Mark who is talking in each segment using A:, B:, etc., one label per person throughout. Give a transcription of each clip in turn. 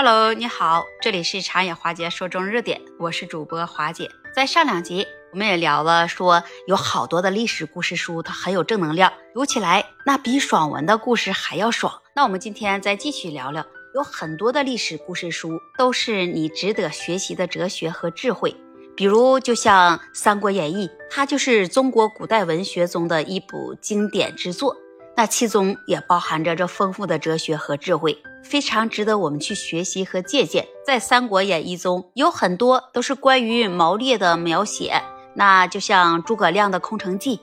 A: Hello，你好，这里是长野华姐说中热点，我是主播华姐。在上两集我们也聊了，说有好多的历史故事书，它很有正能量，读起来那比爽文的故事还要爽。那我们今天再继续聊聊，有很多的历史故事书都是你值得学习的哲学和智慧。比如，就像《三国演义》，它就是中国古代文学中的一部经典之作。那其中也包含着这丰富的哲学和智慧，非常值得我们去学习和借鉴。在《三国演义》中有很多都是关于谋略的描写，那就像诸葛亮的空城计、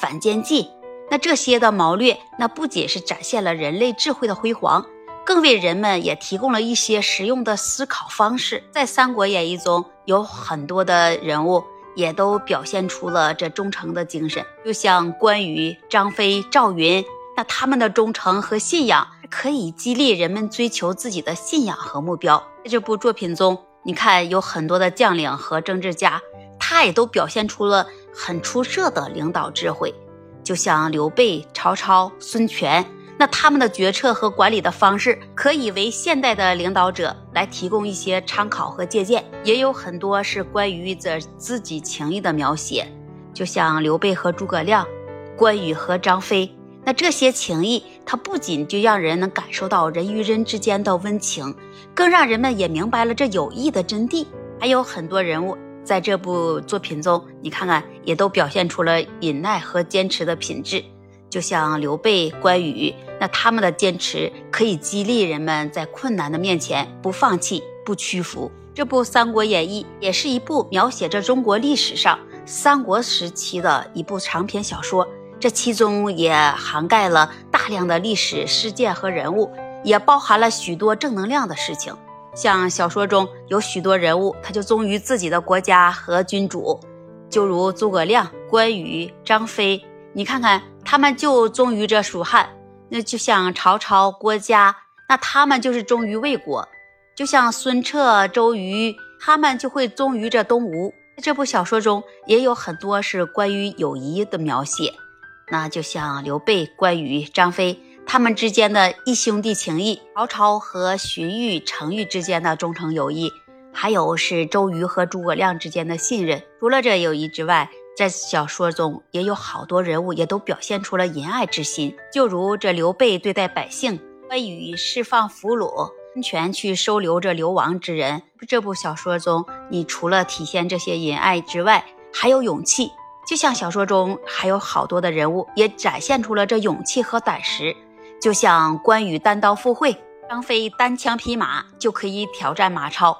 A: 反间计，那这些的谋略，那不仅是展现了人类智慧的辉煌，更为人们也提供了一些实用的思考方式。在《三国演义》中有很多的人物，也都表现出了这忠诚的精神，就像关羽、张飞、赵云。那他们的忠诚和信仰可以激励人们追求自己的信仰和目标。在这部作品中，你看有很多的将领和政治家，他也都表现出了很出色的领导智慧。就像刘备、曹操、孙权，那他们的决策和管理的方式，可以为现代的领导者来提供一些参考和借鉴。也有很多是关于这自己情谊的描写，就像刘备和诸葛亮，关羽和张飞。那这些情谊，它不仅就让人能感受到人与人之间的温情，更让人们也明白了这友谊的真谛。还有很多人物在这部作品中，你看看也都表现出了忍耐和坚持的品质。就像刘备、关羽，那他们的坚持可以激励人们在困难的面前不放弃、不屈服。这部《三国演义》也是一部描写着中国历史上三国时期的一部长篇小说。这其中也涵盖了大量的历史事件和人物，也包含了许多正能量的事情。像小说中有许多人物，他就忠于自己的国家和君主，就如诸葛亮、关羽、张飞。你看看，他们就忠于这蜀汉；那就像曹操、郭嘉，那他们就是忠于魏国；就像孙策、周瑜，他们就会忠于这东吴。这部小说中也有很多是关于友谊的描写。那就像刘备、关羽、张飞他们之间的义兄弟情谊，曹操和荀彧、程昱之间的忠诚友谊，还有是周瑜和诸葛亮之间的信任。除了这友谊之外，在小说中也有好多人物也都表现出了仁爱之心，就如这刘备对待百姓，关羽释放俘虏，孙权去收留着流亡之人。这部小说中，你除了体现这些仁爱之外，还有勇气。就像小说中还有好多的人物，也展现出了这勇气和胆识。就像关羽单刀赴会，张飞单枪匹马就可以挑战马超。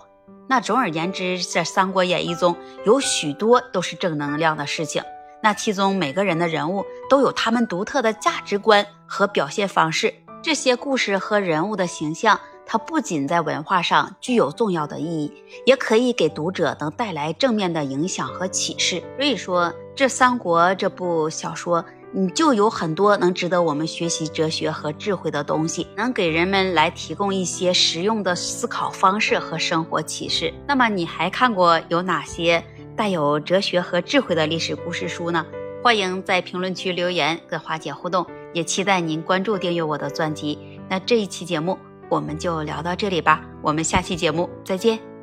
A: 那总而言之，在《三国演义》中有许多都是正能量的事情。那其中每个人的人物都有他们独特的价值观和表现方式。这些故事和人物的形象。它不仅在文化上具有重要的意义，也可以给读者能带来正面的影响和启示。所以说，这《三国》这部小说，你就有很多能值得我们学习哲学和智慧的东西，能给人们来提供一些实用的思考方式和生活启示。那么，你还看过有哪些带有哲学和智慧的历史故事书呢？欢迎在评论区留言跟华姐互动，也期待您关注订阅我的专辑。那这一期节目。我们就聊到这里吧，我们下期节目再见。